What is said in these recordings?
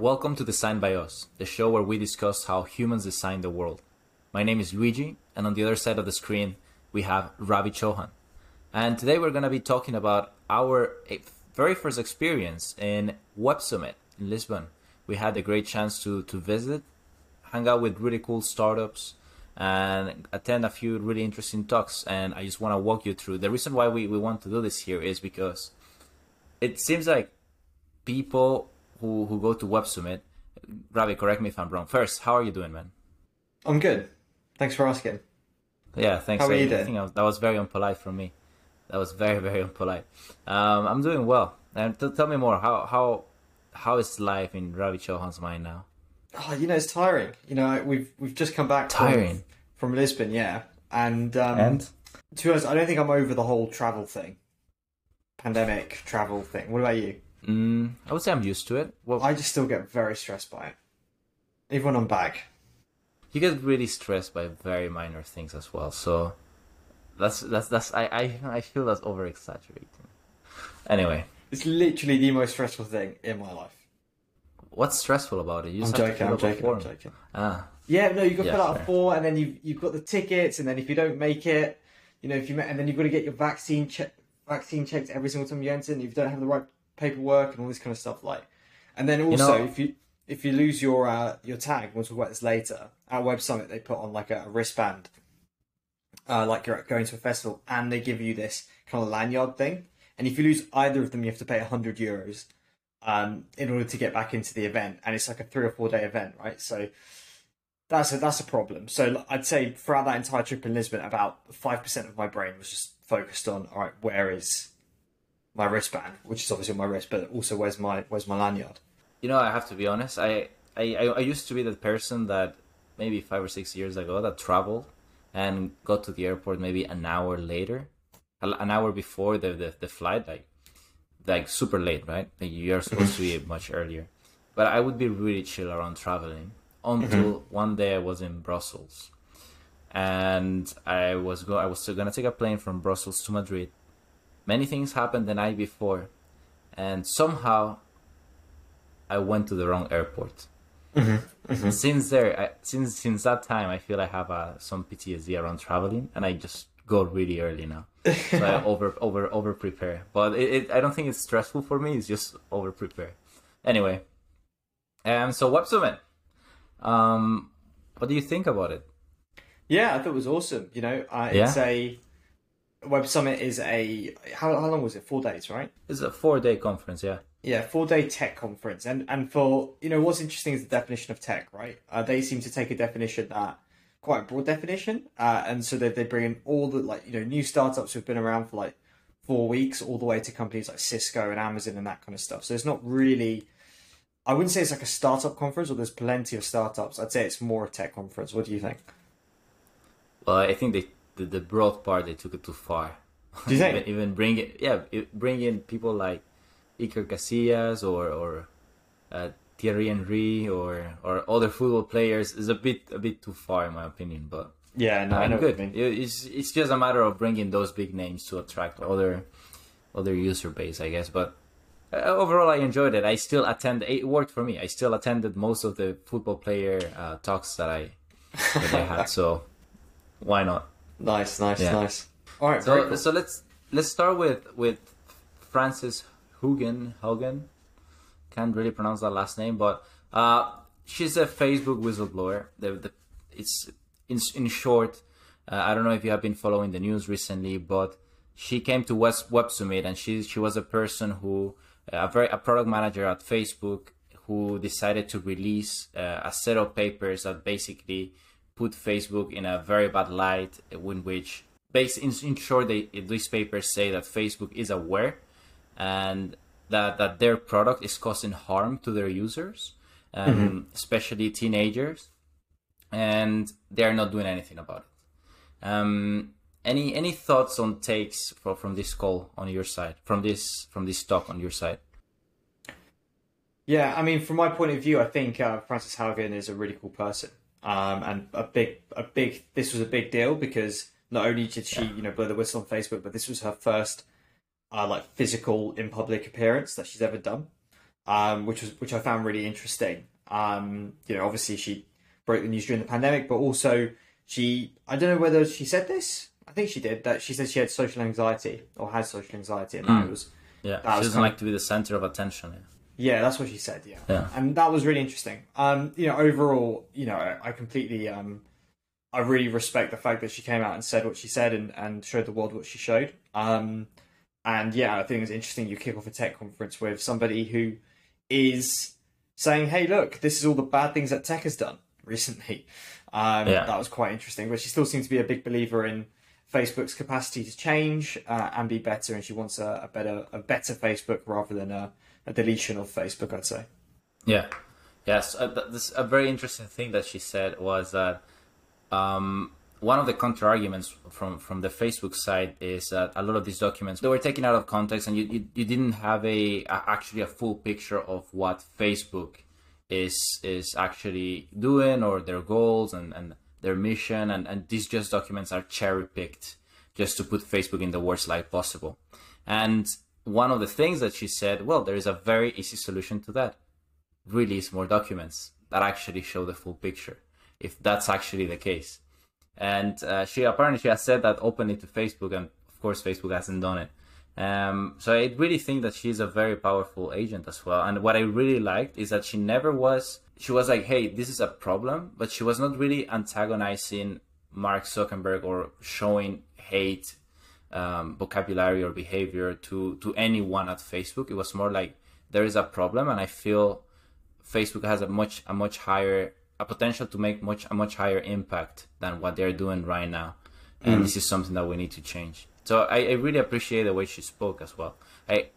Welcome to Design by Us, the show where we discuss how humans design the world. My name is Luigi, and on the other side of the screen, we have Ravi Chohan. And today we're going to be talking about our eh, very first experience in Web Summit in Lisbon. We had a great chance to, to visit, hang out with really cool startups, and attend a few really interesting talks. And I just want to walk you through. The reason why we, we want to do this here is because it seems like people who, who go to Web Summit, Ravi, correct me if I'm wrong. First, how are you doing, man? I'm good. Thanks for asking. Yeah, thanks. How are I, you I doing? think I was, that was very unpolite from me. That was very, very unpolite. Um, I'm doing well. And t- tell me more. How how how is life in Ravi Chauhan's mind now? Oh, you know, it's tiring. You know, we've we've just come back from- Tiring. from, Lisbon, yeah. And, um, And to be honest, I don't think I'm over the whole travel thing, pandemic travel thing. What about you? Mm, I would say I'm used to it. Well, I just still get very stressed by it, even when I'm back. you get really stressed by very minor things as well. So that's that's that's I I, I feel that's over exaggerating. Anyway, It's literally the most stressful thing in my life. what's stressful about it? You I'm just have to joking. fill I'm joking. I'm joking. Ah, Yeah, no, you've got to Yeah, fill out fair. a form, and then you you've got the tickets, and then if you don't make it, you know, if you and then you've got to get your vaccine check vaccine checked every single time you enter, and if you don't have the right paperwork and all this kind of stuff, like, and then also know- if you if you lose your uh, your tag, we'll talk about this later. At Web Summit, they put on like a, a wristband, uh, like you're going to a festival, and they give you this kind of lanyard thing, and if you lose either of them, you have to pay hundred euros. Um, in order to get back into the event, and it's like a three or four day event, right? So, that's a that's a problem. So I'd say throughout that entire trip in Lisbon, about five percent of my brain was just focused on all right, where is my wristband, which is obviously on my wrist, but also where's my where's my lanyard? You know, I have to be honest. I, I, I used to be that person that maybe five or six years ago that traveled and got to the airport maybe an hour later, an hour before the, the, the flight, like like super late, right? Like you're supposed to be much earlier. But I would be really chill around traveling until mm-hmm. one day I was in Brussels, and I was go I was still gonna take a plane from Brussels to Madrid. Many things happened the night before, and somehow I went to the wrong airport. Since there, I, since since that time, I feel I have uh, some PTSD around traveling, and I just go really early now. So I over over over prepare, but it, it I don't think it's stressful for me. It's just over prepare. Anyway, um, so Web Summit. Um, what do you think about it? Yeah, I thought it was awesome. You know, uh, Yeah. it's a Web Summit is a how how long was it? Four days, right? It's a four day conference, yeah. Yeah, four day tech conference, and and for you know what's interesting is the definition of tech, right? Uh, they seem to take a definition that quite a broad definition, uh, and so they they bring in all the like you know new startups who've been around for like four weeks, all the way to companies like Cisco and Amazon and that kind of stuff. So it's not really, I wouldn't say it's like a startup conference, or there's plenty of startups. I'd say it's more a tech conference. What do you think? Well, I think they the, the broad part they took it too far. Do you think? even, even bring it, yeah, it, bring in people like Iker Casillas or or uh, Thierry Henry or or other football players is a bit a bit too far in my opinion. But Yeah, no, I I'm know good. what you mean. It's it's just a matter of bringing those big names to attract other other user base, I guess. But uh, overall, I enjoyed it. I still attend. It worked for me. I still attended most of the football player uh, talks that I that they had. So why not? Nice, nice, Yeah. nice. All right, So cool. so let's let's start with with Frances Hugen Hogan. Can't really pronounce that last name, but uh, she's a Facebook whistleblower. The, the, it's in in short. Uh, I don't know if you have been following the news recently, but she came to West Web Summit and she she was a person who a very a product manager at Facebook who decided to release uh, a set of papers that basically put Facebook in a very bad light, in which, based in, in short, they, these papers say that Facebook is aware and that that their product is causing harm to their users, um, especially teenagers, and they are not doing anything about it. Um, any any thoughts on takes from, from this call on your side, from this from this talk on your side? Yeah, I mean, from my point of view, I think uh, Frances Haugen is a really cool person, um, and a big, a big. This was a big deal because not only did she, you know, blow the whistle on Facebook, but this was her first, uh, like physical in public appearance that she's ever done. um, which was which I found really interesting. Um, you know, obviously she broke the news during the pandemic, but also she I don't know whether she said this. I think she did that. She said she had social anxiety or has social anxiety, and that was Yeah, That she was doesn't like to be the center of attention. Yeah. Yeah, that's what she said. Yeah, Yeah. and that was really interesting. Um, you know, overall, you know, I, completely, um, I really respect the fact that she came out and said what she said and, and showed the world what she showed. Um, and yeah, I think it's interesting you kick off a tech conference with somebody who is saying, "Hey, look, this is all the bad things that tech has done recently." Um, Yeah. That was quite interesting, but she still seems to be a big believer in Facebook's capacity to change uh, and be better, and she wants a, a better, a better Facebook rather than a, a deletion of Facebook. I'd say. Yeah, yes. Uh, th- this a very interesting thing that she said was that um, one of the counter arguments from from the Facebook side is that a lot of these documents they were taken out of context, and you you, you didn't have a, a actually a full picture of what Facebook is is actually doing or their goals and and their mission, and and these just documents are cherry picked just to put Facebook in the worst light possible, and. One of the things that she said, well, there is a very easy solution to that release more documents that actually show the full picture, if that's actually the case. And uh, she apparently she has said that openly to Facebook, and of course Facebook hasn't done it. Um, so I really think that she's a very powerful agent as well. And what I really liked is that she never was. She was like, "Hey, this is a problem," but she was not really antagonizing Mark Zuckerberg or showing hate um, vocabulary or behavior to to anyone at Facebook. It was more like there is a problem, and I feel Facebook has a much a much higher a potential to make much a much higher impact than what they're doing right now, and this is something that we need to change. So I, I really appreciate the way she spoke as well. I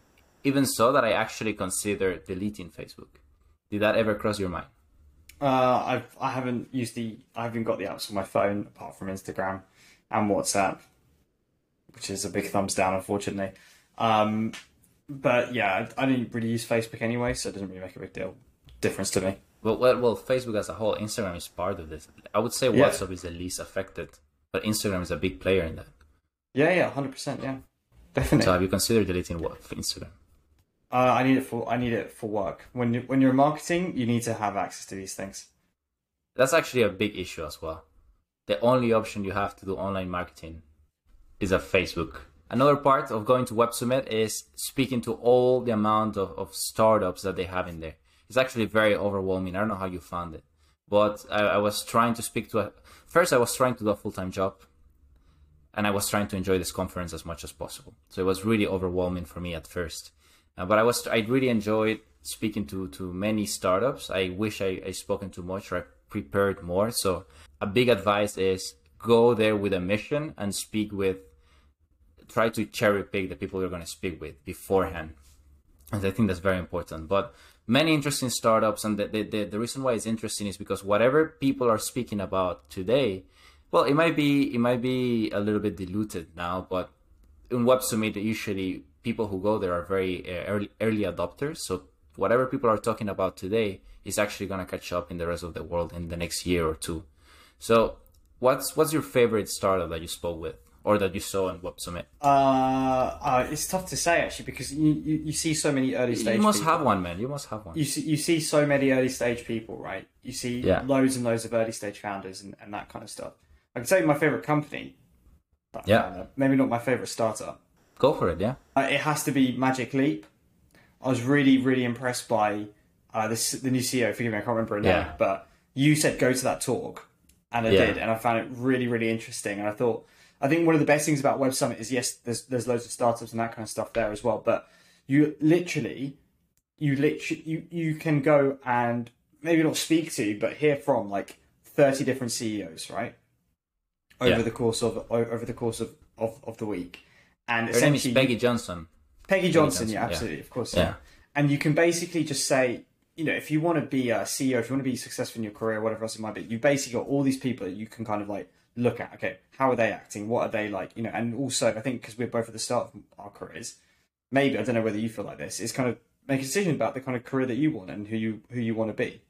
even so that I actually consider deleting Facebook. Did that ever cross your mind? Uh, I've I haven't used the I haven't got the apps on my phone apart from Instagram and WhatsApp, which is a big thumbs down, unfortunately. Um, but yeah, I, I didn't really use Facebook anyway, so it doesn't really make a big deal difference to me. Well, well, well, Facebook as a whole, Instagram is part of this. I would say Yeah. WhatsApp is the least affected, but Instagram is a big player in that. Yeah, yeah, hundred percent, yeah, definitely. So have you considered deleting what Instagram? Uh, I need it for I need it for work. When you, when you're marketing, you need to have access to these things. That's actually a big issue as well. The only option you have to do online marketing is a Facebook. Another part of going to Web Summit is speaking to all the amount of, of startups that they have in there. It's actually very overwhelming. I don't know how you found it, but I, I was trying to speak to a. First, I was trying to do a full time job, and I was trying to enjoy this conference as much as possible. So it was really overwhelming for me at first. Uh, but I was I really enjoyed speaking to to many startups. I wish I I spoken too much or I prepared more. So a big advice is go there with a mission and speak with. Try to cherry pick the people you're going to speak with beforehand, and I think that's very important. But many interesting startups, and the the, the, reason why it's interesting is because whatever people are speaking about today, well, it might be it might be a little bit diluted now, but in Web Summit, usually people who go there are very uh, early, early adopters. So whatever people are talking about today is actually going to catch up in the rest of the world in the next year or two. So what's what's your favorite startup that you spoke with or that you saw in Web Summit? Uh, uh, it's tough to say actually because you, you, you see so many early stage. You must people. have one, man. You must have one. You see you see so many early stage people, right? You see Yeah. loads and loads of early stage founders and, and that kind of stuff. I can tell you my favorite company. But, Yeah. uh, maybe not my favorite startup. Go for it, yeah. Uh, it has to be Magic Leap. I was really, really impressed by uh, this the new CEO. Forgive me, I can't remember her name, Yeah. but you said go to that talk, and I Yeah. did, and I found it really, really interesting. And I thought, I think one of the best things about Web Summit is yes, there's there's loads of startups and that kind of stuff there as well, but you literally, you literally, you you can go and maybe not speak to, but hear from like thirty different CEOs, right? Over Yeah. the course of over the course of, of, of the week, and Her name is essentially you- Peggy Johnson. Peggy Johnson, Johnson, yeah, yeah. absolutely, of course. Yeah. Yeah. And you can basically just say, you know, if you want to be a CEO, if you want to be successful in your career, whatever else it might be, you basically got all these people that you can kind of like look at. Okay, how are they acting? What are they like? You know, and also I think because we're both at the start of our careers, maybe I don't know whether you feel like this. Is kind of make a decision about the kind of career that you want and who you who you want to be.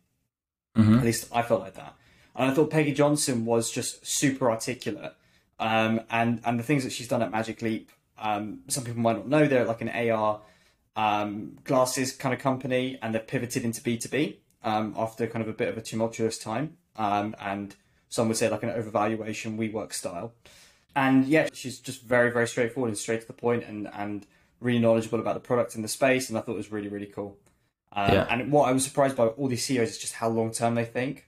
Mhm. At least I felt like that. And I thought Peggy Johnson was just super articulate. Um, and, and the things that she's done at Magic Leap, um, some people might not know they're like an AR um, glasses kind of company, and they've pivoted into B two B um, after kind of a bit of a tumultuous time, um, and some would say like an overvaluation WeWork style. And yeah, she's just very very straightforward and straight to the point, and and really knowledgeable about the product and the space, and I thought it was really really cool. Um, Yeah. And what I was surprised by all these CEOs is just how long term they think,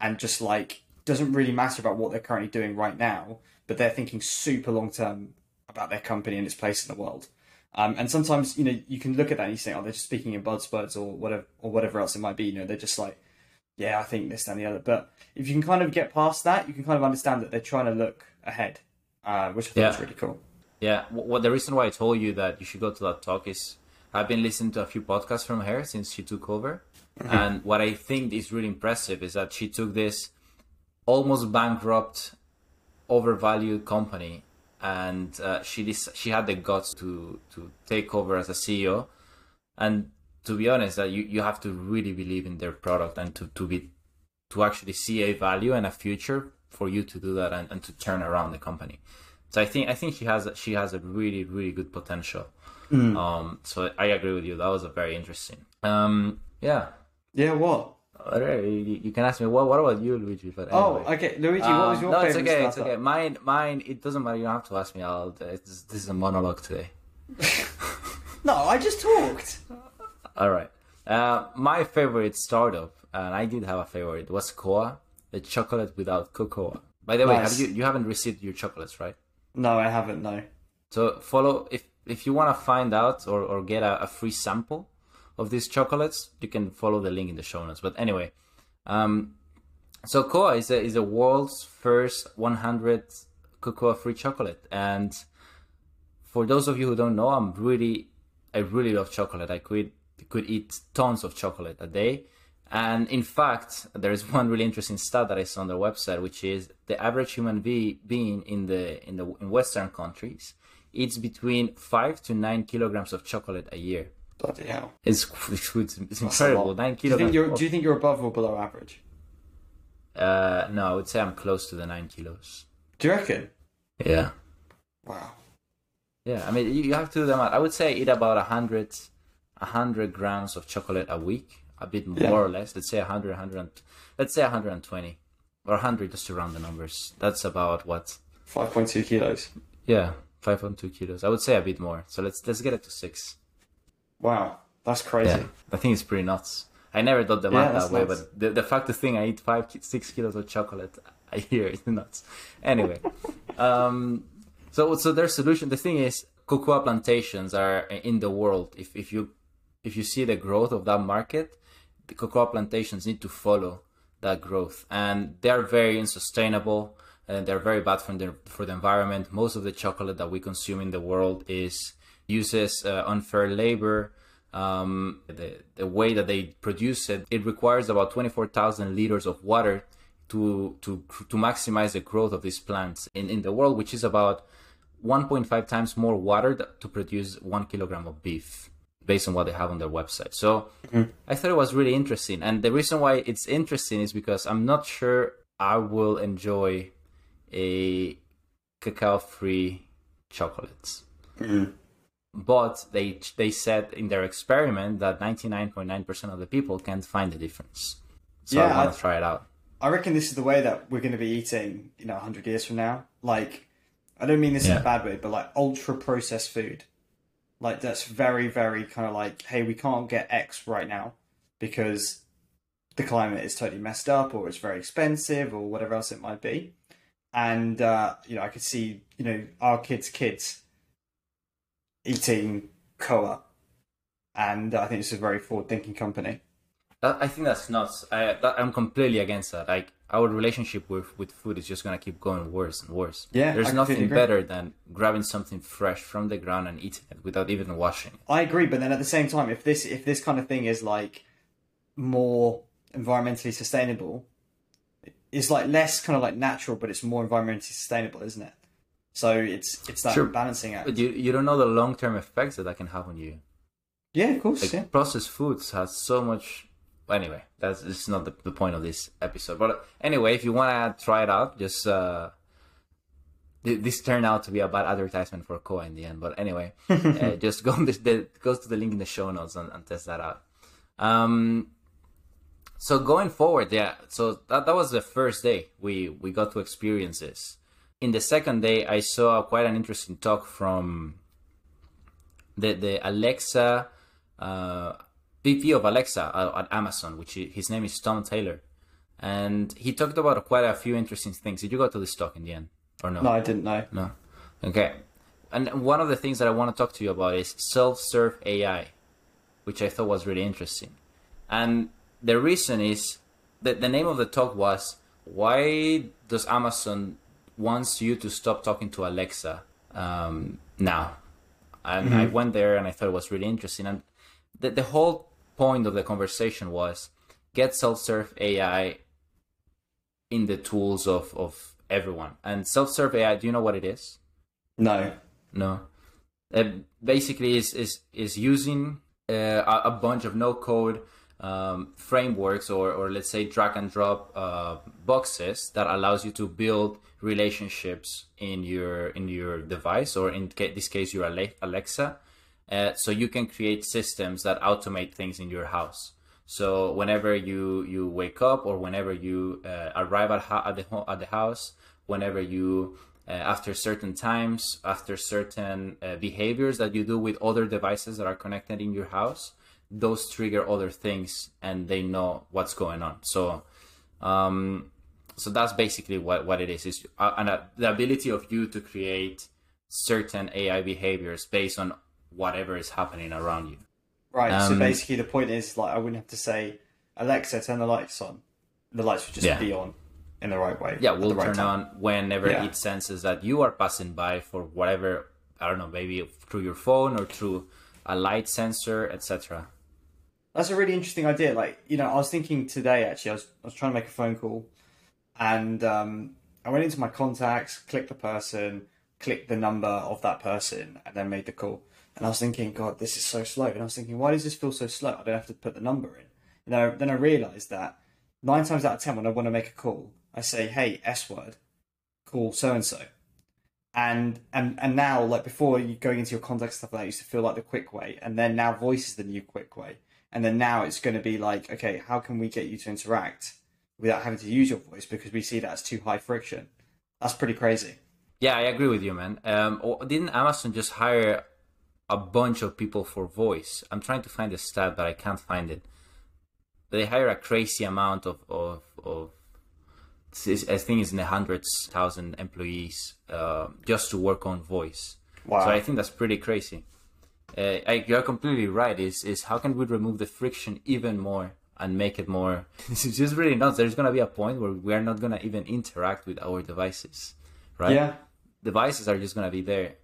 and just like doesn't really matter about what they're currently doing right now, but they're thinking super long term about their company and its place in the world. Um, and sometimes you know you can look at that and you think, oh, they're just speaking in buzzwords or whatever or whatever else it might be. You know, they're just like, yeah, I think this and the other. But if you can kind of get past that, you can kind of understand that they're trying to look ahead, uh, which I think is really cool. Yeah, what the reason why I told you that you should go to that talk is I've been listening to a few podcasts from her since she took over, and what I think is really impressive is that she took this almost bankrupt, overvalued company, and uh, she dis- she had the guts to to take over as a CEO, and to be honest, that you, you have to really believe in their product and to, to be to actually see a value and a future for you to do that and, and to turn around the company. So I think I think she has she has a really really good potential. Um, so I agree with you. That was a very interesting. Um, yeah. Yeah. What? You, can ask me what what about you, Luigi? But Oh, okay, Luigi. What was Um, your no, it's favorite okay. It's startup? okay. Mine, mine. It doesn't matter. You don't have to ask me. I'll. It's, this is a monologue today. No, I just talked. All right. Uh, my favorite startup, and I did have a favorite, was Koa, the chocolate without cocoa. By the way, Nice. have you you haven't received your chocolates, right? No, I haven't. No. So follow if if you want to find out or, or get a, a free sample of these chocolates, you can follow the link in the show notes. But anyway, um, so Koa is a, is the world's first 100 cocoa free chocolate, and for those of you who don't know, I'm really I really love chocolate. I could could eat tons of chocolate a day. And in fact, there is one really interesting stat that I saw on their website, which is the average human be- being in the in the in Western countries eats between five to nine kilograms of chocolate a year. Bloody hell. It's it's, it's, incredible. Nine Do you think you're? Do you think you're above or below average? uh, no, I would say I'm close to the nine kilos. Do you reckon? Yeah, Wow. yeah. I mean, you, have to do the math. I would say eat about a hundred, a hundred grams of chocolate a week, a bit more Yeah. or less. Let's say a hundred, hundred, let's say a hundred and twenty, or hundred just to round the numbers. That's about what Five point two kilos. Yeah, five point two kilos. I would say a bit more. So let's let's get it to six. Wow, that's crazy. Yeah, I think it's pretty nuts. I never thought the Yeah, math that way, nuts. but the, the fact the thing I eat five six kilos of chocolate a year is nuts. Anyway, um, so so their solution. The thing is, cocoa plantations are in the world. If if you if you see the growth of that market, the cocoa plantations need to follow that growth, and they are very unsustainable. And they're very bad for the for the environment. Most of the chocolate that we consume in the world is uses uh, unfair labor. Um, the the way that they produce it, it requires about twenty four thousand liters of water to to to maximize the growth of these plants in in the world, which is about 1.5 times more water to produce one kilogram of beef based on what they have on their website. So mm-hmm. I thought it was really interesting. And the reason why it's interesting is because I'm not sure I will enjoy a cacao free chocolates. Mm-hmm. But they they said in their experiment that 99.9% of the people can't find the difference. So I Yeah, want to try it out. I reckon this is the way that we're going to be eating, you know, 100 years from now. Like, I don't mean this in a bad way, but like ultra processed food. Like, that's very, very kind of like, hey, we can't get X right now because the climate is totally messed up or it's very expensive or whatever else it might be. And, uh, you know, I could see, you know, our kids' kids eating Koa. And I think it's a very forward thinking company. That, I think that's nuts. I, that, I'm completely against that. Like our relationship with with food is just gonna keep going worse and worse. Yeah, there's I nothing better than grabbing something fresh from the ground and eating it without even washing it. I agree, but then at the same time, if this if this kind of thing is like more environmentally sustainable, it's like less kind of like natural, but it's more environmentally sustainable, isn't it? So it's it's that Sure. balancing act. But you you don't know the long term effects that that can have on you. Yeah, of course. Like yeah. processed foods has so much. Anyway, that's this is not the, the point of this episode. But anyway, if you wanna try it out, just uh, this turned out to be a bad advertisement for Koa in the end. But anyway, uh, just go the, the, goes to the link in the show notes and, and test that out. Um, so going forward, yeah. So that, that was the first day we we got to experience this. In the second day, I saw quite an interesting talk from the the Alexa uh, VP of Alexa at Amazon, which his name is Tom Taylor, and he talked about quite a few interesting things. Did you go to this talk in the end? or no? No, I didn't know. No. Okay. And one of the things that I want to talk to you about is self-serve AI, which I thought was really interesting. And the reason is that the name of the talk was why does Amazon wants you to stop talking to Alexa um, now? And mm-hmm. I went there and I thought it was really interesting. And the, the whole point of the conversation was get self-serve AI in the tools of, of everyone. And self-serve AI, do you know what it is? No. No. It basically is is is using uh, a, bunch of no code um, frameworks or or let's say drag and drop uh, boxes that allows you to build relationships in your in your device or in this case your Alexa. Uh, so you can create systems that automate things in your house. So whenever you you wake up or whenever you uh, arrive at, at the at the house, whenever you uh, after certain times, after certain uh, behaviors that you do with other devices that are connected in your house, those trigger other things and they know what's going on. So, um, so that's basically what, what it is. Is uh, and uh, the ability of you to create certain AI behaviors based on whatever is happening around you. Right. Um, so basically, the point is like I wouldn't have to say, Alexa, turn the lights on. The lights would just yeah. be on in the right way. Yeah, we'll right turn time. on whenever yeah. it senses that you are passing by for whatever I don't know, maybe through your phone or through a light sensor, etc. That's a really interesting idea. Like, you know, I was thinking today actually, I was I was trying to make a phone call and um, I went into my contacts, clicked the person, clicked the number of that person, and then made the call. And I was thinking, God, this is so slow. And I was thinking, why does this feel so slow? I don't have to put the number in. You know, then I realised that nine times out of ten, when I want to make a call, I say, "Hey, S word, call so and so," and and and now, like before, you going into your context stuff like that used to feel like the quick way, and then now voice is the new quick way, and then now it's going to be like, okay, how can we get you to interact without having to use your voice because we see that as too high friction? That's pretty crazy. Yeah, I agree with you, man. Um, didn't Amazon just hire a bunch of people for voice? I'm trying to find the stat, but I can't find it. They hire a crazy amount of of, of I think it's in the hundreds thousand employees uh, just to work on voice. Wow. So I think that's pretty crazy. Uh, I, you're completely right. Is is how can we remove the friction even more and make it more? This it's just really nuts. There's gonna be a point where we are not gonna even interact with our devices, right? Yeah. Devices are just gonna be there,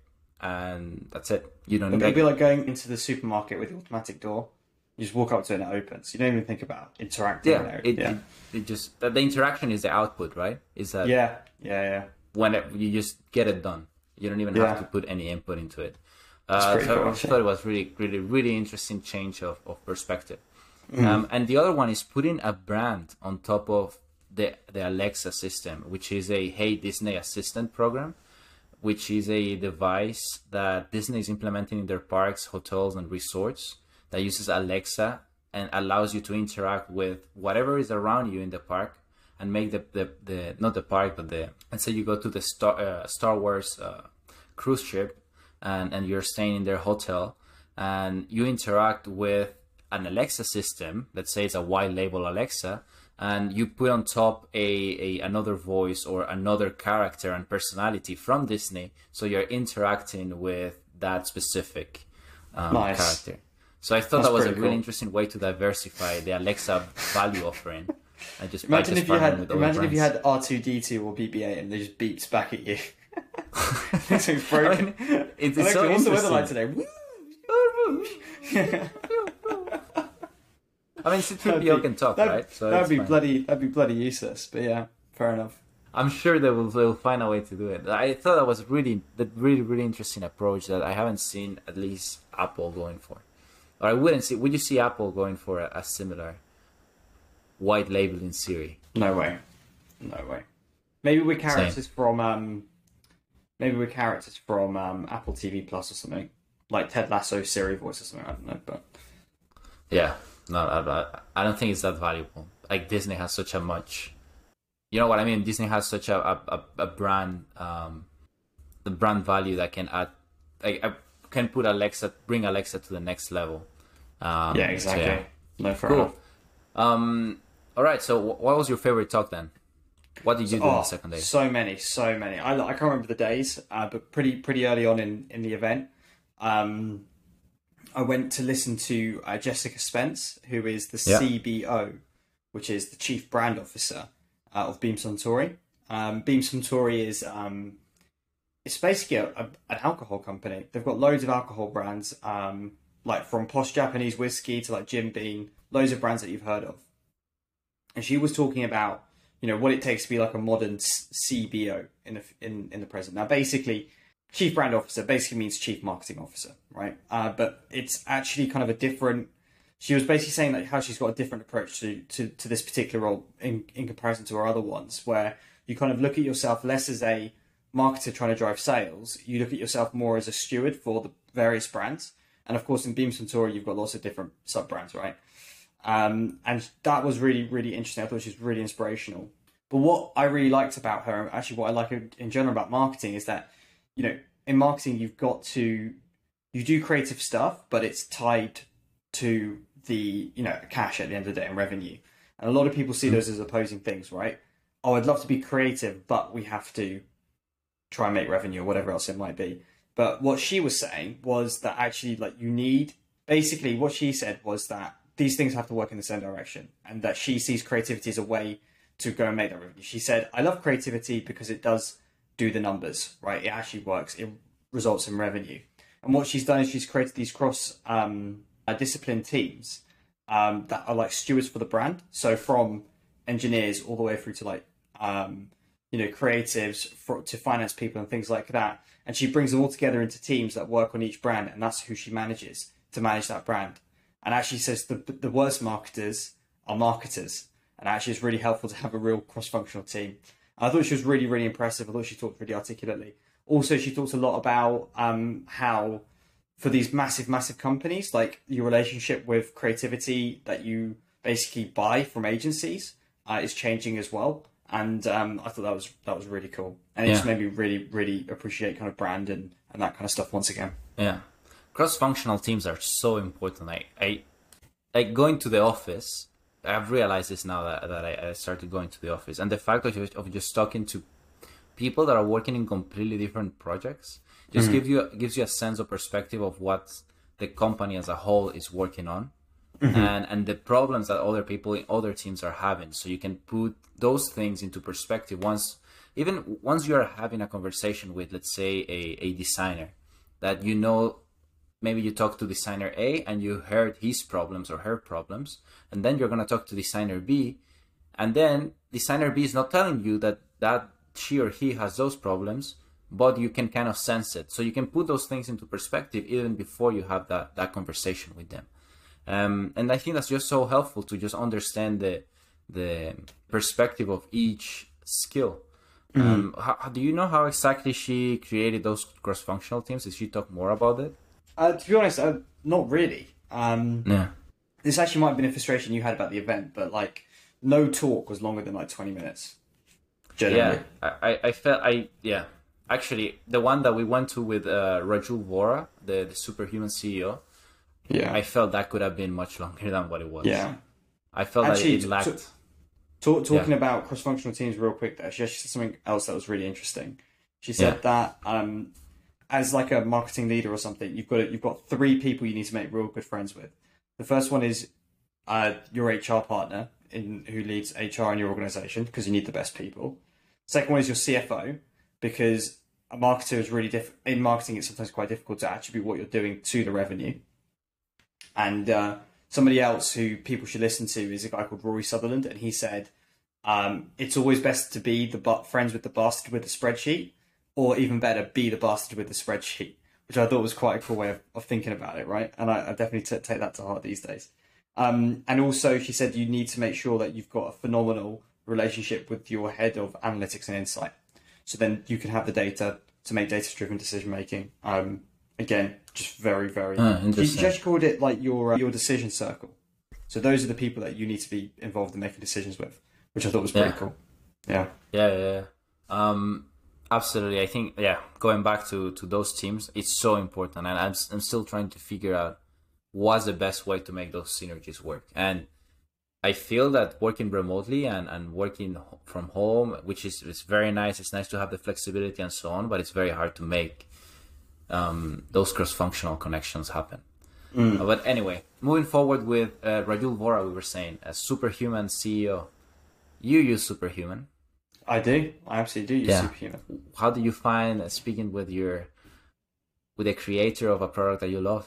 and that's it. You don't. It'd be like going into the supermarket with the automatic door. You just walk up to it and it opens. You don't even think about interacting. Yeah, it, yeah. It, it just the interaction is the output, right? Is that yeah, yeah, yeah. When it, you just get it done, you don't even yeah. have to put any input into it. Uh, so cool, I thought it was really, really, really interesting change of, of perspective. Mm. Um, and the other one is putting a brand on top of the the Alexa system, which is a Hey Disney Assistant program, which is a device that Disney is implementing in their parks, hotels, and resorts that uses Alexa and allows you to interact with whatever is around you in the park and make the, the, the not the park but the and say you go to the Star uh, Star Wars uh, cruise ship and and you're staying in their hotel and you interact with an Alexa system let's say it's a white label Alexa and you put on top a, a another voice or another character and personality from Disney so you're interacting with that specific um, nice. character so I thought That's that was a really cool. interesting way to diversify the Alexa value offering. I just imagine if you had imagine if you had R two D two or BB-8 and they just beeps back at you. it's broken. I mean, it's, it's so what's the weather like today? I mean, C-3PO can talk, that'd, right? So that'd be fine. bloody, that'd be bloody useless. But yeah, fair enough. I'm sure they will, they will find a way to do it. I thought that was really, that really, really interesting approach that I haven't seen at least Apple going for. Or I wouldn't see. Would you see Apple going for a, a similar white label in Siri? No way. No way. Maybe with characters Same. from um, maybe with characters from um, Apple TV Plus or something, like Ted Lasso Siri voice or something. I don't know, but Yeah, no, I, I don't think it's that valuable. Like Disney has such a much, you know what I mean. Disney has such a a, a brand, um, the brand value that can add, like, I can put Alexa, bring Alexa to the next level. Um, yeah, so, exactly. yeah. No, fair Cool. Um, all right. So, what was your favorite talk then? What did you do on Oh, the second day? so many, so many. I, I can't remember the days, uh, but pretty pretty early on in, in the event, um, I went to listen to uh, Jessica Spence, who is the Yeah. CBO, which is the Chief Brand Officer uh, of Beam Suntory. Um, Beam Suntory is um, it's basically a, a, an alcohol company. They've got loads of alcohol brands, um, like from posh Japanese whiskey to like Jim Beam, loads of brands that you've heard of. And she was talking about you know what it takes to be like a modern CBO in the in in the present. Now, basically, chief brand officer basically means chief marketing officer, right? Uh, but it's actually kind of a different. She was basically saying like how she's got a different approach to to, to this particular role in in comparison to her other ones, where you kind of look at yourself less as a marketer trying to drive sales. You look at yourself more as a steward for the various brands. And of course, in Beam Suntory, you've got lots of different sub brands, right? Um, and that was really, really interesting. I thought she was really inspirational. But what I really liked about her, actually what I like in general about marketing, is that, you know, in marketing, you've got to, you do creative stuff, but it's tied to the, you know, cash at the end of the day and revenue. And a lot of people see hmm. those as opposing things, right? Oh, I'd love to be creative, but we have to try and make revenue or whatever else it might be. But what she was saying was that actually, like, you need basically what she said was that these things have to work in the same direction, and that she sees creativity as a way to go and make that revenue. She said, "I love creativity because it does do the numbers, right? It actually works. It results in revenue." And what she's done is she's created these cross um, uh, discipline teams um, that are like stewards for the brand. So from engineers all the way through to like um, you know creatives for, to finance people and things like that. And she brings them all together into teams that work on each brand, and that's who she manages to manage that brand. And actually says the the worst marketers are marketers, and actually it's really helpful to have a real cross functional team. I thought she was really really impressive. I thought she talked really articulately. Also, she talked a lot about um, how for these massive massive companies, like your relationship with creativity that you basically buy from agencies uh, is changing as well. And um, I thought that was that was really cool, and it just made me really really appreciate kind of brand and, and that kind of stuff once again. Yeah, cross-functional teams are so important. I, I, like going to the office. I've realized this now that, that I, I started going to the office, and the fact of just, of just talking to people that are working in completely different projects just mm-hmm. give you gives you a sense of perspective of what the company as a whole is working on, mm-hmm. and and the problems that other people in other teams are having. So you can put those things into perspective. Once even once you are having a conversation with let's say a, a designer that you know maybe you talk to designer A and you heard his problems or her problems, and then you're gonna talk to designer B, and then designer B is not telling you that that she or he has those problems, but you can kind of sense it. So you can put those things into perspective even before you have that that conversation with them. Um, and I think that's just so helpful to just understand the the perspective of each skill. Um, how, do you know how exactly she created those cross-functional teams? Did she talk more about it? Uh, to be honest, uh, not really. Um, Yeah. this actually might have been a frustration you had about the event, but like no talk was longer than like twenty minutes. Generally. Yeah, I, I- I felt I yeah. Actually, the one that we went to with uh, Rahul Vohra, the, the superhuman CEO, Yeah. I felt that could have been much longer than what it was. yeah. I felt Actually, that it lacked. to- Talk, talking about cross-functional teams real quick there she actually said something else that was really interesting she said Yeah. that um, as like a marketing leader or something you've got you've got three people you need to make real good friends with the first one is uh, your hr partner in who leads hr in your organization because you need the best people second one is your cfo because a marketer is really diff- in marketing it's sometimes quite difficult to attribute what you're doing to the revenue and uh, somebody else who people should listen to is a guy called Rory Sutherland, and he said um, it's always best to be the bu- friends with the bastard with the spreadsheet, or even better, be the bastard with the spreadsheet, which I thought was quite a cool way of, of thinking about it, right? And I, I definitely t- take that to heart these days. Um, and also, she said you need to make sure that you've got a phenomenal relationship with your head of analytics and insight. So then you can have the data to make data driven decision making. Um, again, just very very. Ah, you, actually called it like your uh, your decision circle. So those are the people that you need to be involved in making decisions with, which I thought was pretty Yeah. cool. Yeah. Yeah, yeah, yeah. Um, absolutely. I think yeah, going back to to those teams, it's so important, and I'm I'm still trying to figure out what's the best way to make those synergies work. And I feel that working remotely and and working from home, which is is very nice. It's nice to have the flexibility and so on, but it's very hard to make um, those cross functional connections happen. Uh, but anyway, moving forward with uh, Rahul Vohra, we were saying a superhuman CEO. You use superhuman. I do. I absolutely do use Yeah. Superhuman. how do you find uh, speaking with your with a creator of a product that you love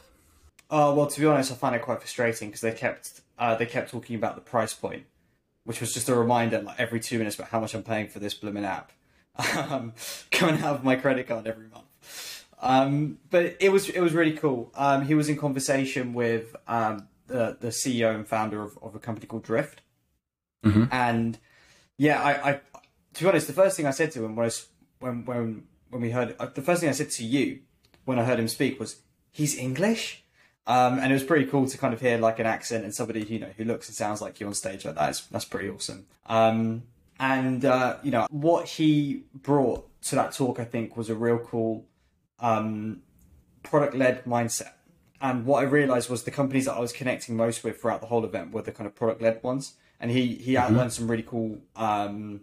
Uh, well, to be honest, I find it quite frustrating because they kept uh, they kept talking about the price point, which was just a reminder, like every two minutes, about how much I'm paying for this blooming app, um, coming out of my credit card every month. Um, but it was it was really cool. Um, he was in conversation with um, the the CEO and founder of, of a company called Drift, Mhm. and yeah, I, I to be honest, the first thing I said to him when I s when when when we heard uh, the first thing I said to you when I heard him speak was he's English. Um, and it was pretty cool to kind of hear like an accent and somebody you know who looks and sounds like you on stage like that. It's, that's pretty awesome. Um, and uh, you know what he brought to that talk, I think, was a real cool um, product-led mindset. And what I realized was the companies that I was connecting most with throughout the whole event were the kind of product-led ones. And he he outlined some really cool. Um,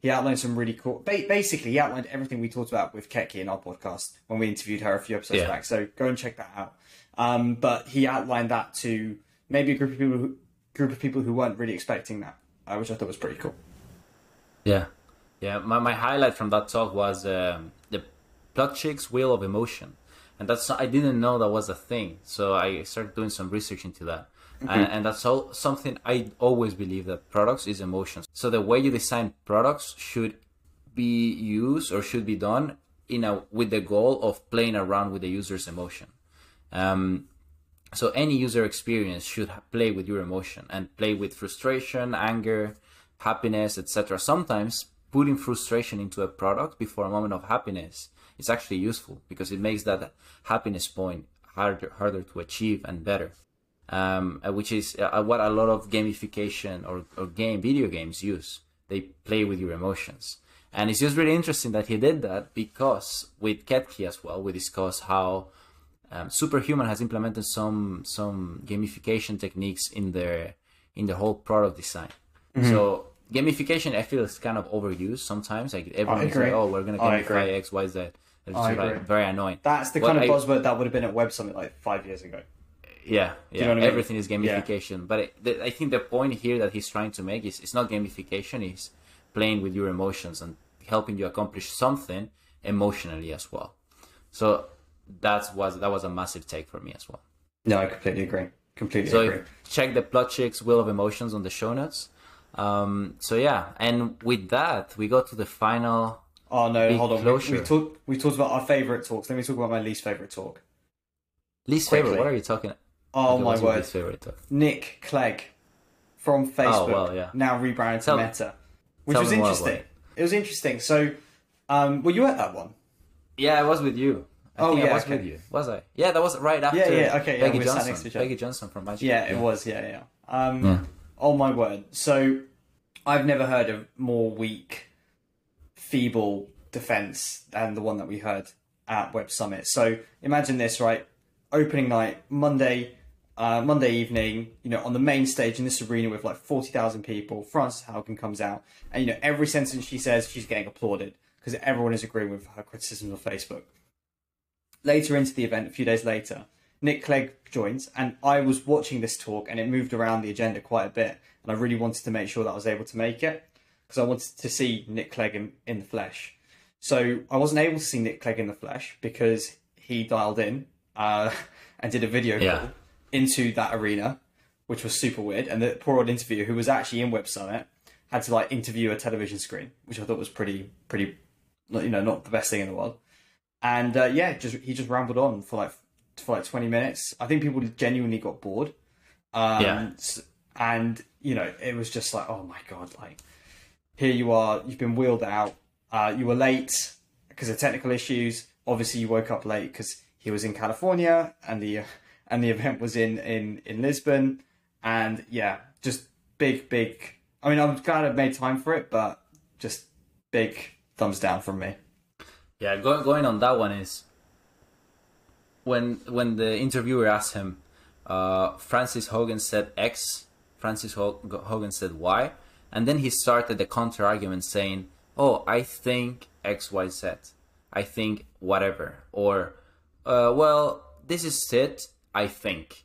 he outlined some really cool. Ba- basically, he outlined everything we talked about with Ketki in our podcast when we interviewed her a few episodes Yeah. back. So go and check that out. Um, but he outlined that to maybe a group of people who, group of people who weren't really expecting that, uh, which I thought was pretty cool. yeah. Yeah my, my highlight from that talk was um, the Plutchik's wheel of emotion. And that's i didn't know that was a thing so i started doing some research into that. And, and that's all, something i always believe that products is emotions. So the way you design products should be used or should be done in a with the goal of playing around with the user's emotion um, so any user experience should play with your emotion and play with frustration anger happiness etc sometimes putting frustration into a product before a moment of happiness is actually useful because it makes that happiness point harder harder to achieve and better. Um, uh, which is uh, what a lot of gamification or, or game video games use. They play with your emotions. And it's just really interesting that he did that because with Ketki as well we discussed how um, Superhuman has implemented some some gamification techniques in their in the whole product design. So gamification, I feel, is kind of overused sometimes. Like everyone's like, "Oh, we're gonna gamify. X, Y, Z." It's I like agree. very annoying. That's the What kind of I- buzzword that would have been at Web Summit like five years ago. Yeah, yeah. know what I mean? Everything is gamification, but it, the, I think the point here that he's trying to make is it's not gamification; it's playing with your emotions and helping you accomplish something emotionally as well. So that was that was a massive take for me as well. No, I completely agree. Completely So agree. check the Plutchik's wheel of emotions on the show notes. Um, so yeah, and with that we go to the final. Oh no, hold on. We, closure. we talked. We talked about our favorite talks. Let me talk about my least favorite talk. Least Quickly. favorite. What are you talking? Oh my word, least favorite talk? Nick Clegg from Facebook, oh, well, yeah. now rebranded to Meta, which was interesting. It was interesting. So, um, were you at that one? Yeah, I was with you. I Oh, think yeah, I was okay. with you. Was I? Yeah, that was right after. Yeah, yeah, okay, yeah, Peggy sat Johnson. next to each other. Peggy Johnson from Magic. Yeah, it was. Yeah, yeah. Um, Yeah. Oh my word. So, I've never heard a more weak, feeble defense than the one that we heard at Web Summit. So, imagine this, right? Opening night, Monday, uh, Monday evening. You know, on the main stage in this arena with like forty thousand people. Frances Haugen comes out, and you know every sentence she says, she's getting applauded because everyone is agreeing with her criticisms of Facebook. Later into the event, a few days later, Nick Clegg joins, and I was watching this talk, and it moved around the agenda quite a bit, and I really wanted to make sure that I was able to make it because I wanted to see Nick Clegg in, in the flesh. So I wasn't able to see Nick Clegg in the flesh because he dialed in uh, and did a video Yeah. call into that arena, which was super weird. And the poor old interviewer, who was actually in Web Summit, had to like interview a television screen, which I thought was pretty, pretty, you know, not the best thing in the world. And uh, yeah, just he just rambled on for like for like twenty minutes. I think people genuinely got bored. Um, Yeah. And you know, it was just like, oh my god, like here you are, you've been wheeled out, uh, you were late, because of technical issues. Obviously, you woke up late because he was in California and the and the event was in in in Lisbon. And yeah, just big big. I mean, I'm glad I made time for it, but just big thumbs down from me. Yeah, going going on that one is when when the interviewer asked him, uh, Frances Haugen said X, Frances Haugen said Y, and then he started the counter argument saying, "Oh, I think X, Y, Z, I think whatever," or, uh, "Well, this is it, I think."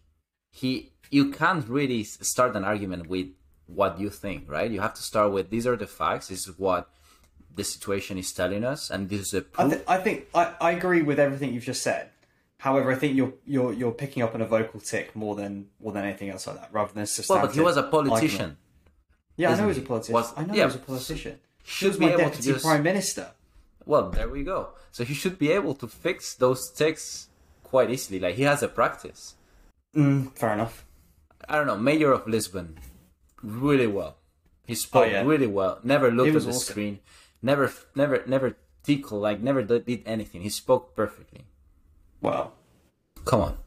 He, you can't really start an argument with what you think, right? You have to start with these are the facts. This is what the situation is telling us, and this is a proof. I, th- I think I, I agree with everything you've just said. However, I think you're you're you're picking up on a vocal tic more than more than anything else like that, rather than a Well, but he was a politician. Argument. Yeah, I know he was a politician. Was, I know yeah, he was a politician. He Should was be my able deputy to just, prime minister. Well, there we go. So he should be able to fix those tics quite easily. Like he has a practice. Mm, fair enough. I don't know. Mayor of Lisbon, really well. He spoke Oh, yeah. really well. Never looked at the awesome. screen. Never, never, never tickle. Like never did anything. He spoke perfectly. Well, Come on.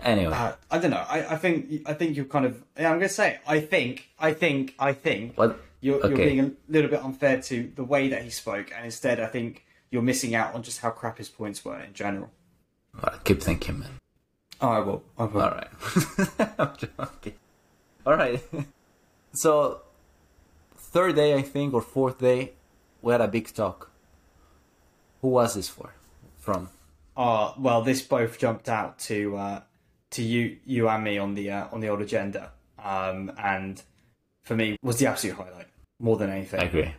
Anyway, uh, I don't know. I, I think I think you're kind of. Yeah, I'm going to say. I think. I think. I think. what? You're, you're being a little bit unfair to the way that he spoke, and instead, I think you're missing out on just how crap his points were in general. Well, keep thinking, man. Oh, I will. I will. All right. I'm joking. All right. So, third day, I think, or fourth day, we had a big talk. Who was this for? From? Uh, well, this both jumped out to uh, to you, you and me on the uh, on the old agenda, um, and for me was the absolute highlight more than anything. I agree.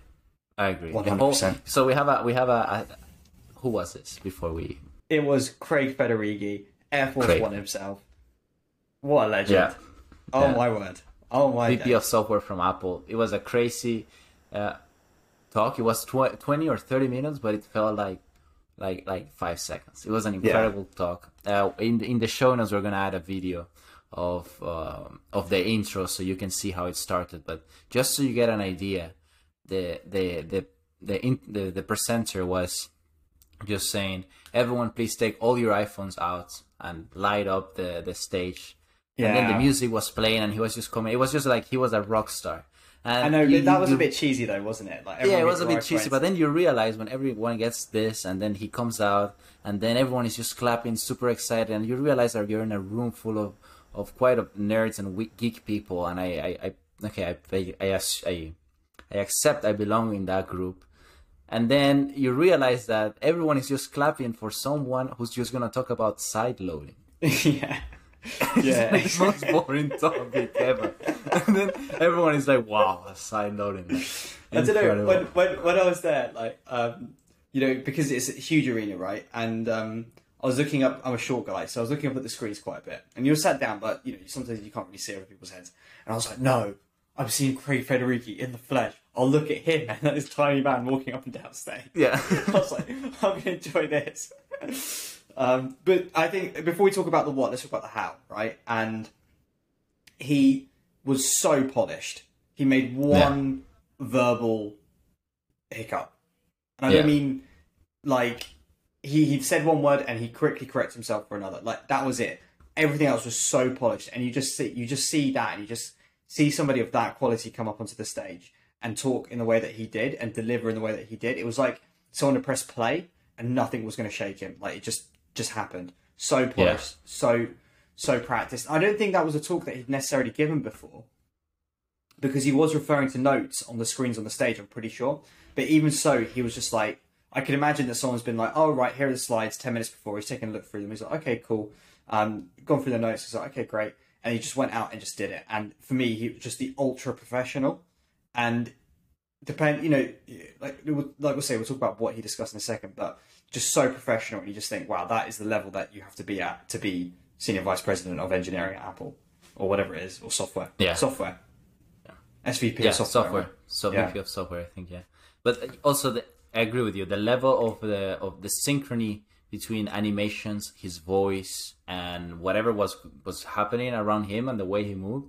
I agree. 100%. So we have a we have a, a who was this before we? It was Craig Federighi, Air Force Craig. One himself. What a legend! Yeah. Oh Yeah. my word! Oh my VP days. of software from Apple. It was a crazy uh, talk. It was tw- twenty or thirty minutes, but it felt like like like five seconds. It was an incredible talk. Uh, in the, in the show notes, we're gonna add a video of um of the intro so you can see how it started. But just so you get an idea, the the the the in, the, the presenter was just saying, "Everyone, please take all your iPhones out and light up the the stage." Yeah. And then the music was playing, and he was just coming. It was just like he was a rock star. And I know you- that was you- a bit cheesy though, wasn't it? Like yeah, it was a bit cheesy, right but then you realize when everyone gets this, and then he comes out, and then everyone is just clapping, super excited, and you realize that you're in a room full of, of quite of nerds and geek people, and I, I, I okay, I, I, I, I, accept I belong in that group, and then you realize that everyone is just clapping for someone who's just gonna talk about side loading. yeah, yeah. like the most boring topic ever. And then everyone is like, wow, a side loading. I don't know when, when when I was there, like um, you know, because it's a huge arena, right? And um, I was looking up. I'm a short guy, so I was looking up at the screens quite a bit. And you were sat down, but you know, sometimes you can't really see over people's heads. And I was like, no, I'm seeing Craig Federighi in the flesh. I'll look at him and this tiny man walking up and down stage. Yeah. I was like, I'm going to enjoy this. Um, but I think before we talk about the what, let's talk about the how, right? And he was so polished. He made one verbal hiccup. And I don't mean like he he said one word and he quickly corrects himself for another. Like that was it. Everything else was so polished, and you just see you just see that, and you just see somebody of that quality come up onto the stage and talk in the way that he did and deliver in the way that he did. It was like someone to press play and nothing was going to shake him. Like it just just happened. So polished, so so practiced. I don't think that was a talk that he'd necessarily given before because he was referring to notes on the screens on the stage. I'm pretty sure, but even so, he was just like, I can imagine that someone's been like, "Oh right, here are the slides." Ten minutes before, he's taking a look through them. He's like, "Okay, cool." Um, gone through the notes. He's like, "Okay, great," and he just went out and just did it. And for me, he was just the ultra professional. And depend, you know, like like we'll say, we'll talk about what he discussed in a second, but just so professional, and you just think, "Wow, that is the level that you have to be at to be senior vice president of engineering at Apple, or whatever it is, or software." Yeah. software. SVP yeah, of software. software. So Yeah. VP of software, I think. Yeah, but uh, also the, I agree with you. The level of the of the synchrony between animations, his voice, and whatever was was happening around him, and the way he moved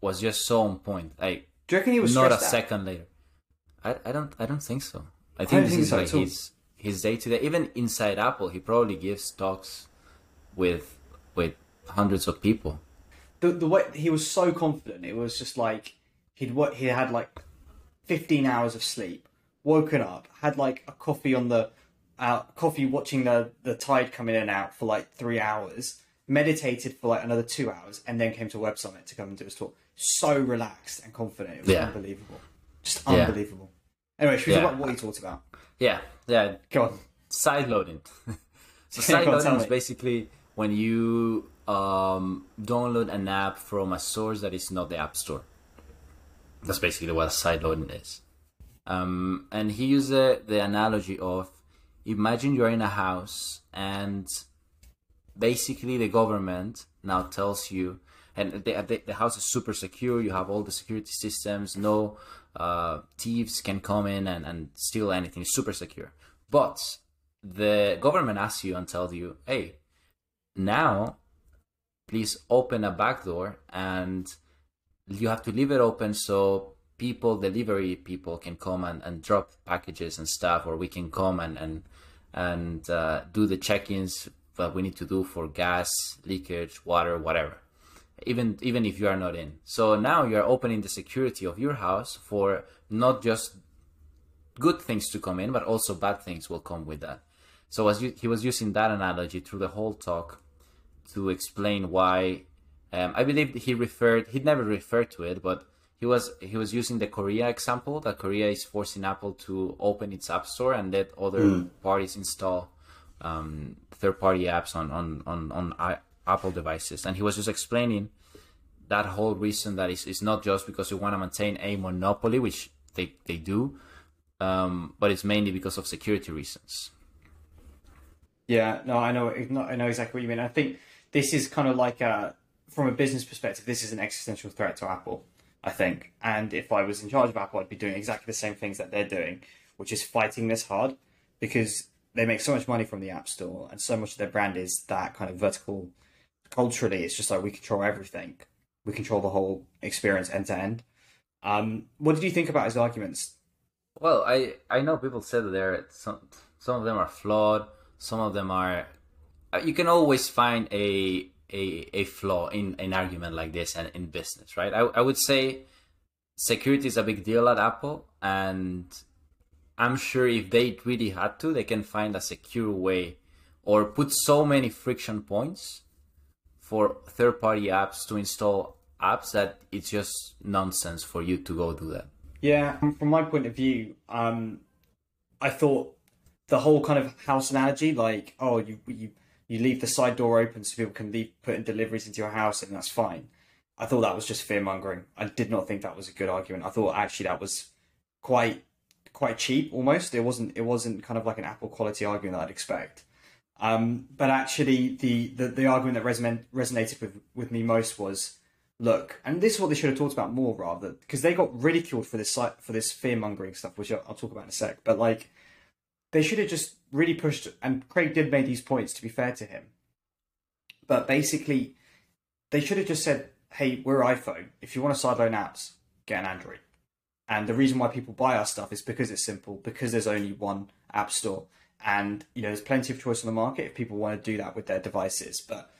was just so on point. Like Do you reckon he was not a out? second later. I, I don't I don't think so. I think this think is so like his his day to day. Even inside Apple, he probably gives talks with with hundreds of people. The the way he was so confident, it was just like he'd what he had like fifteen hours of sleep, woken up, had like a coffee on the uh, coffee watching the the tide come in and out for like three hours, meditated for like another two hours, and then came to a Web Summit to come and do his talk. So relaxed and confident, it was Yeah. unbelievable, just Yeah. unbelievable. Anyway, should we Yeah. talk about what he talked about? Yeah, yeah. Go on. Side loading. so side loading is basically when you um, download an app from a source that is not the App Store. That's basically what side loading is. Um, and he used the, the analogy of imagine you're in a house and basically the government now tells you and the, the, house is super secure you have all the security systems no uh, thieves can come in and, and steal anything super secure but the government asks you and tells you hey now please open a back door and you have to leave it open so people delivery people can come and, and drop packages and stuff or we can come and and and uh, do the check-ins that we need to do for gas leakage water whatever. Even even if you are not in. So now you're opening the security of your house for not just good things to come in but also bad things will come with that. So as you, he was using that analogy through the whole talk to explain why um, I believe he referred he never referred to it, but he was he was using the Korea example that Korea is forcing Apple to open its app store and let other parties install um, third party apps on on on, on I, Apple devices, and he was just explaining that whole reason that is it's not just because you want to maintain a monopoly, which they they do, um, but it's mainly because of security reasons. Yeah, no, I know, I know exactly what you mean. I think this is kind of like a, from a business perspective, this is an existential threat to Apple. I think, and if I was in charge of Apple, I'd be doing exactly the same things that they're doing, which is fighting this hard, because they make so much money from the App Store, and so much of their brand is that kind of vertical. Culturally, it's just like we control everything. We control the whole experience end to end. Um, what did you think about his arguments? Well, I I know people said that they're some some of them are flawed, some of them are. Uh, You can always find a a, a flaw in an argument like this and in business, right? I I would say security is a big deal at Apple, and I'm sure if they really had to, they can find a secure way or put so many friction points for third party apps to install apps that it's just nonsense for you to go do that. Yeah, from from my point of view, um, I thought the whole kind of house analogy, like, oh, you you you leave the side door open so people can leave put in deliveries into your house and that's fine. I thought that was just fear mongering. I did not think that was a good argument. I thought actually that was quite quite cheap almost. It wasn't it wasn't kind of like an Apple quality argument that I'd expect. Um, but actually, the, the, the argument that reson- resonated with, with me most was, look, and this is what they should have talked about more, rather, because they got ridiculed for this for this fear mongering stuff, which I'll, I'll talk about in a sec. But like, they should have just really pushed, and Craig did make these points. To be fair to him, but basically, they should have just said, "Hey, we're iPhone. If you want to sideload apps, get an Android." And the reason why people buy our stuff is because it's simple, because there's only one app store, and you know there's plenty of choice on the market if people want to do that with their devices. But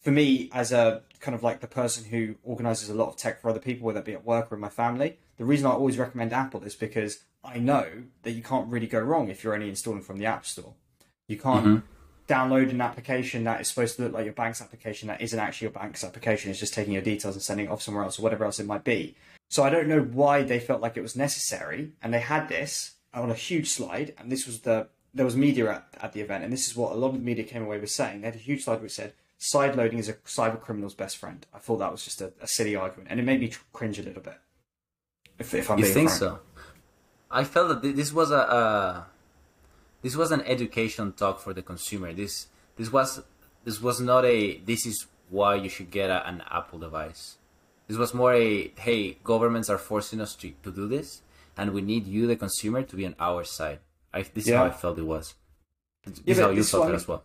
for me, as a kind of like the person who organizes a lot of tech for other people, whether it be at work or in my family, the reason I always recommend Apple is because I know that you can't really go wrong if you're only installing from the App Store. You can't mm-hmm. download an application that is supposed to look like your bank's application that isn't actually your bank's application. It's just taking your details and sending it off somewhere else or whatever else it might be. So I don't know why they felt like it was necessary, and they had this on a huge slide, and this was the there was media at, at the event, and this is what a lot of the media came away with saying. They had a huge slide which said side loading is a cyber criminal's best friend. I thought that was just a, a silly argument, and it made me tr- cringe a little bit. If, if I'm You being think frank. so? I felt that this was a uh, this was an education talk for the consumer. This this was this was not a this is why you should get a, an Apple device. This was more a hey, governments are forcing us to, to do this, and we need you, the consumer, to be on our side. I, this is how I felt it was. This Yeah, is but how you felt I it mean. as well.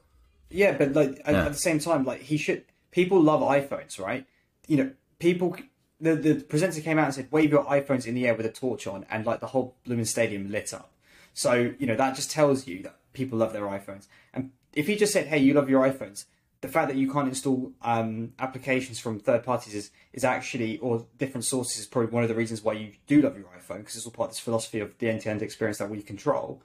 Yeah, but like at, Yeah. at the same time, like he should. People love iPhones, right? You know, people. The the presenter came out and said, "Wave your iPhones in the air with a torch on," and like the whole blooming stadium lit up. So you know that just tells you that people love their iPhones. And if he just said, "Hey, you love your iPhones," the fact that you can't install um, applications from third parties is, is actually, or different sources, is probably one of the reasons why you do love your iPhone because it's all part of this philosophy of the end to end experience that we control.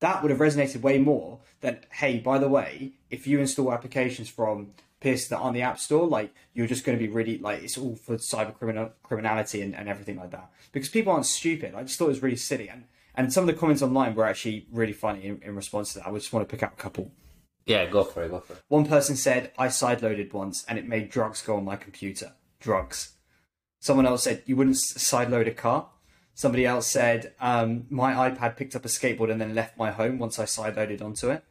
That would have resonated way more than, hey, by the way, if you install applications from peers that aren't the App Store, like you're just going to be really like it's all for cyber criminal criminality and, and everything like that. Because people aren't stupid. I just thought it was really silly, and and some of the comments online were actually really funny in, in response to that. I just want to pick out a couple. Yeah, go for it. Go for it. One person said, I sideloaded once and it made drugs go on my computer. Drugs. Someone else said, You wouldn't sideload a car. Somebody else said, um, My iPad picked up a skateboard and then left my home once I sideloaded onto it.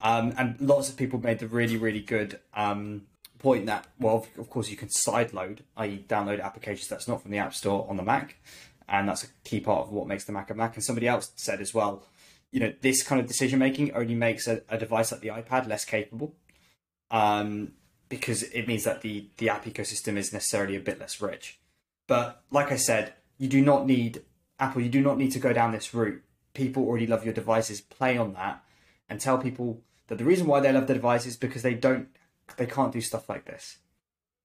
Um, and lots of people made the really, really good um, point that, well, of course, you can sideload, i.e., download applications that's not from the App Store on the Mac. And that's a key part of what makes the Mac a Mac. And somebody else said as well, you know, this kind of decision making only makes a, a, device like the iPad less capable, um, because it means that the the app ecosystem is necessarily a bit less rich. But like I said, you do not need Apple. You do not need to go down this route. People already love your devices. Play on that, and tell people that the reason why they love the device is because they don't, they can't do stuff like this,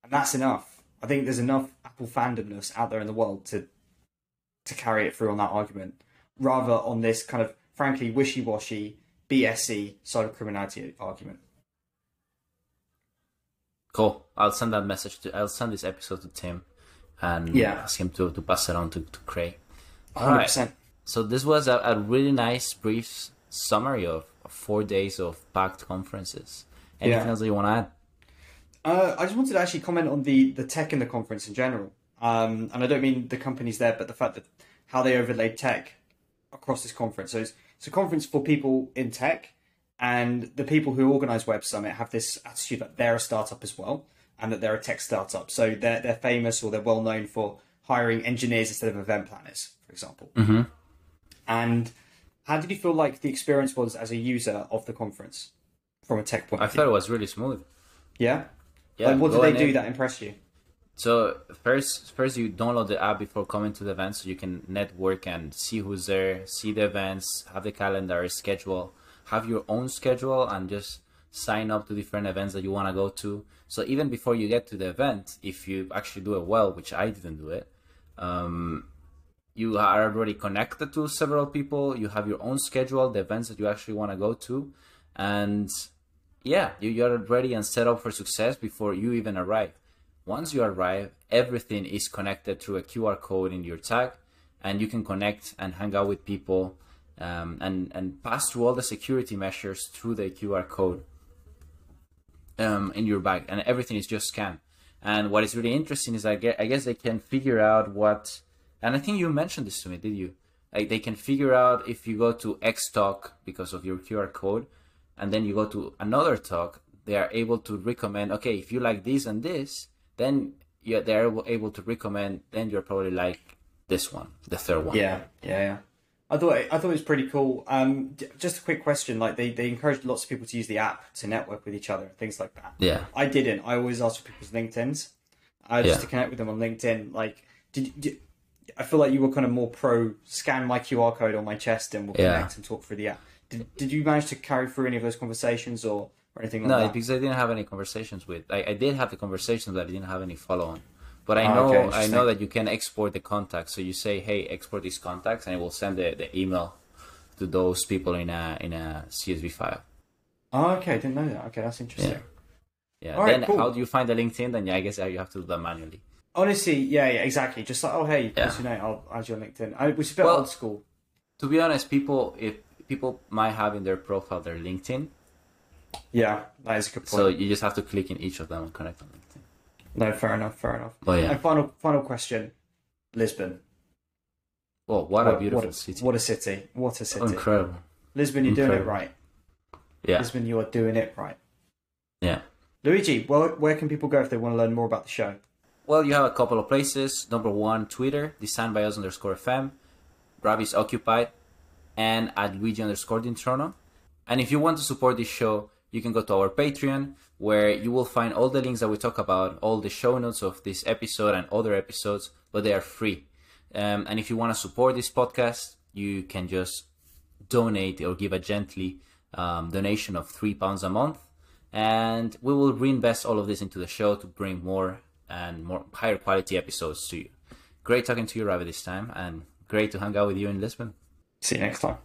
and that's enough. I think there's enough Apple fandomness out there in the world to to carry it through on that argument, rather on this kind of frankly wishy-washy BSC cyber criminality argument. Cool. I'll send that message to. I'll send this episode to Tim, and yeah. ask him to, to pass it on to to Craig. Hundred percent. So this was a, a really nice brief summary of, of four days of packed conferences. Anything Yeah. else that you want to add? Uh, I just wanted to actually comment on the the tech in the conference in general, um, and I don't mean the companies there, but the fact that how they overlaid tech across this conference. So it's, it's a conference for people in tech, and the people who organize Web Summit have this attitude that they're a startup as well, and that they're a tech startup. So they're they're famous or they're well known for hiring engineers instead of event planners, for example. Mm-hmm. And how did you feel like the experience was as a user of the conference from a tech point I of view? thought it was really smooth. Yeah. Yeah. like, what did they do in- that impressed you? So first, first you download the app before coming to the event, so you can network and see who's there, see the events, have the calendar, schedule, have your own schedule, and just sign up to different events that you want to go to. So even before you get to the event, if you actually do it well, which I didn't do it, um, you are already connected to several people. You have your own schedule, the events that you actually want to go to, and yeah, you, you're ready and set up for success before you even arrive. Once you arrive, everything is connected through a QR code in your tag, and you can connect and hang out with people um, and, and pass through all the security measures through the QR code um, in your bag, and everything is just scanned. And what is really interesting is I guess, I guess they can figure out what, and I think you mentioned this to me, did you? Like they can figure out if you go to X talk because of your QR code, and then you go to another talk, they are able to recommend. Okay, if you like this and this, then yeah, they're able to recommend. Then you're probably like this one, the third one. Yeah, yeah, yeah. I thought I thought it was pretty cool. Um, just a quick question: like they they encouraged lots of people to use the app to network with each other, things like that. Yeah. I didn't. I always asked for people's LinkedIn's, uh, just Yeah. to connect with them on LinkedIn. Like, did, did I feel like you were kind of more pro scan my QR code on my chest and we'll Yeah. connect and talk through the app. Did Did you manage to carry through any of those conversations or, or anything like No, that? because I didn't have any conversations with. I, I did have the conversations, but I didn't have any follow on. But I Ah, know okay, I know that you can export the contacts. So you say, "Hey, export these contacts," and it will send the, the email to those people in a in a CSV file. Oh, okay, I didn't know that. Okay, that's interesting. Yeah. All right, then cool. how do you find the LinkedIn? Then yeah, I guess you have to do that manually. Honestly, yeah, yeah, exactly. Just like, oh, hey, Yeah. name? I'll add you on LinkedIn. I, which is a bit Well- old school. To be honest, people if people might have in their profile their LinkedIn, Yeah, that is a good point. so you just have to click in each of them and connect on LinkedIn. No, fair enough, fair enough. But yeah, And final, final question: Lisbon. well, what a beautiful what, city! What a city! What a city! Oh, incredible. Lisbon, you're doing it right. Yeah, Lisbon, you are doing it right. yeah. Luigi, well, where can people go if they want to learn more about the show? Well, you have a couple of places. Number one, Twitter, designed by us underscore FM. Is occupied, and at Luigi underscore Dintrono. And if you want to support this show, you can go to our Patreon, where you will find all the links that we talk about, all the show notes of this episode and other episodes, but they are free. Um, and if you want to support this podcast, you can just donate or give a gently um, donation of three pounds a month, and we will reinvest all of this into the show to bring more and more higher quality episodes to you. Great talking to you, Ravi, this time, and great to hang out with you in Lisbon. See you next time.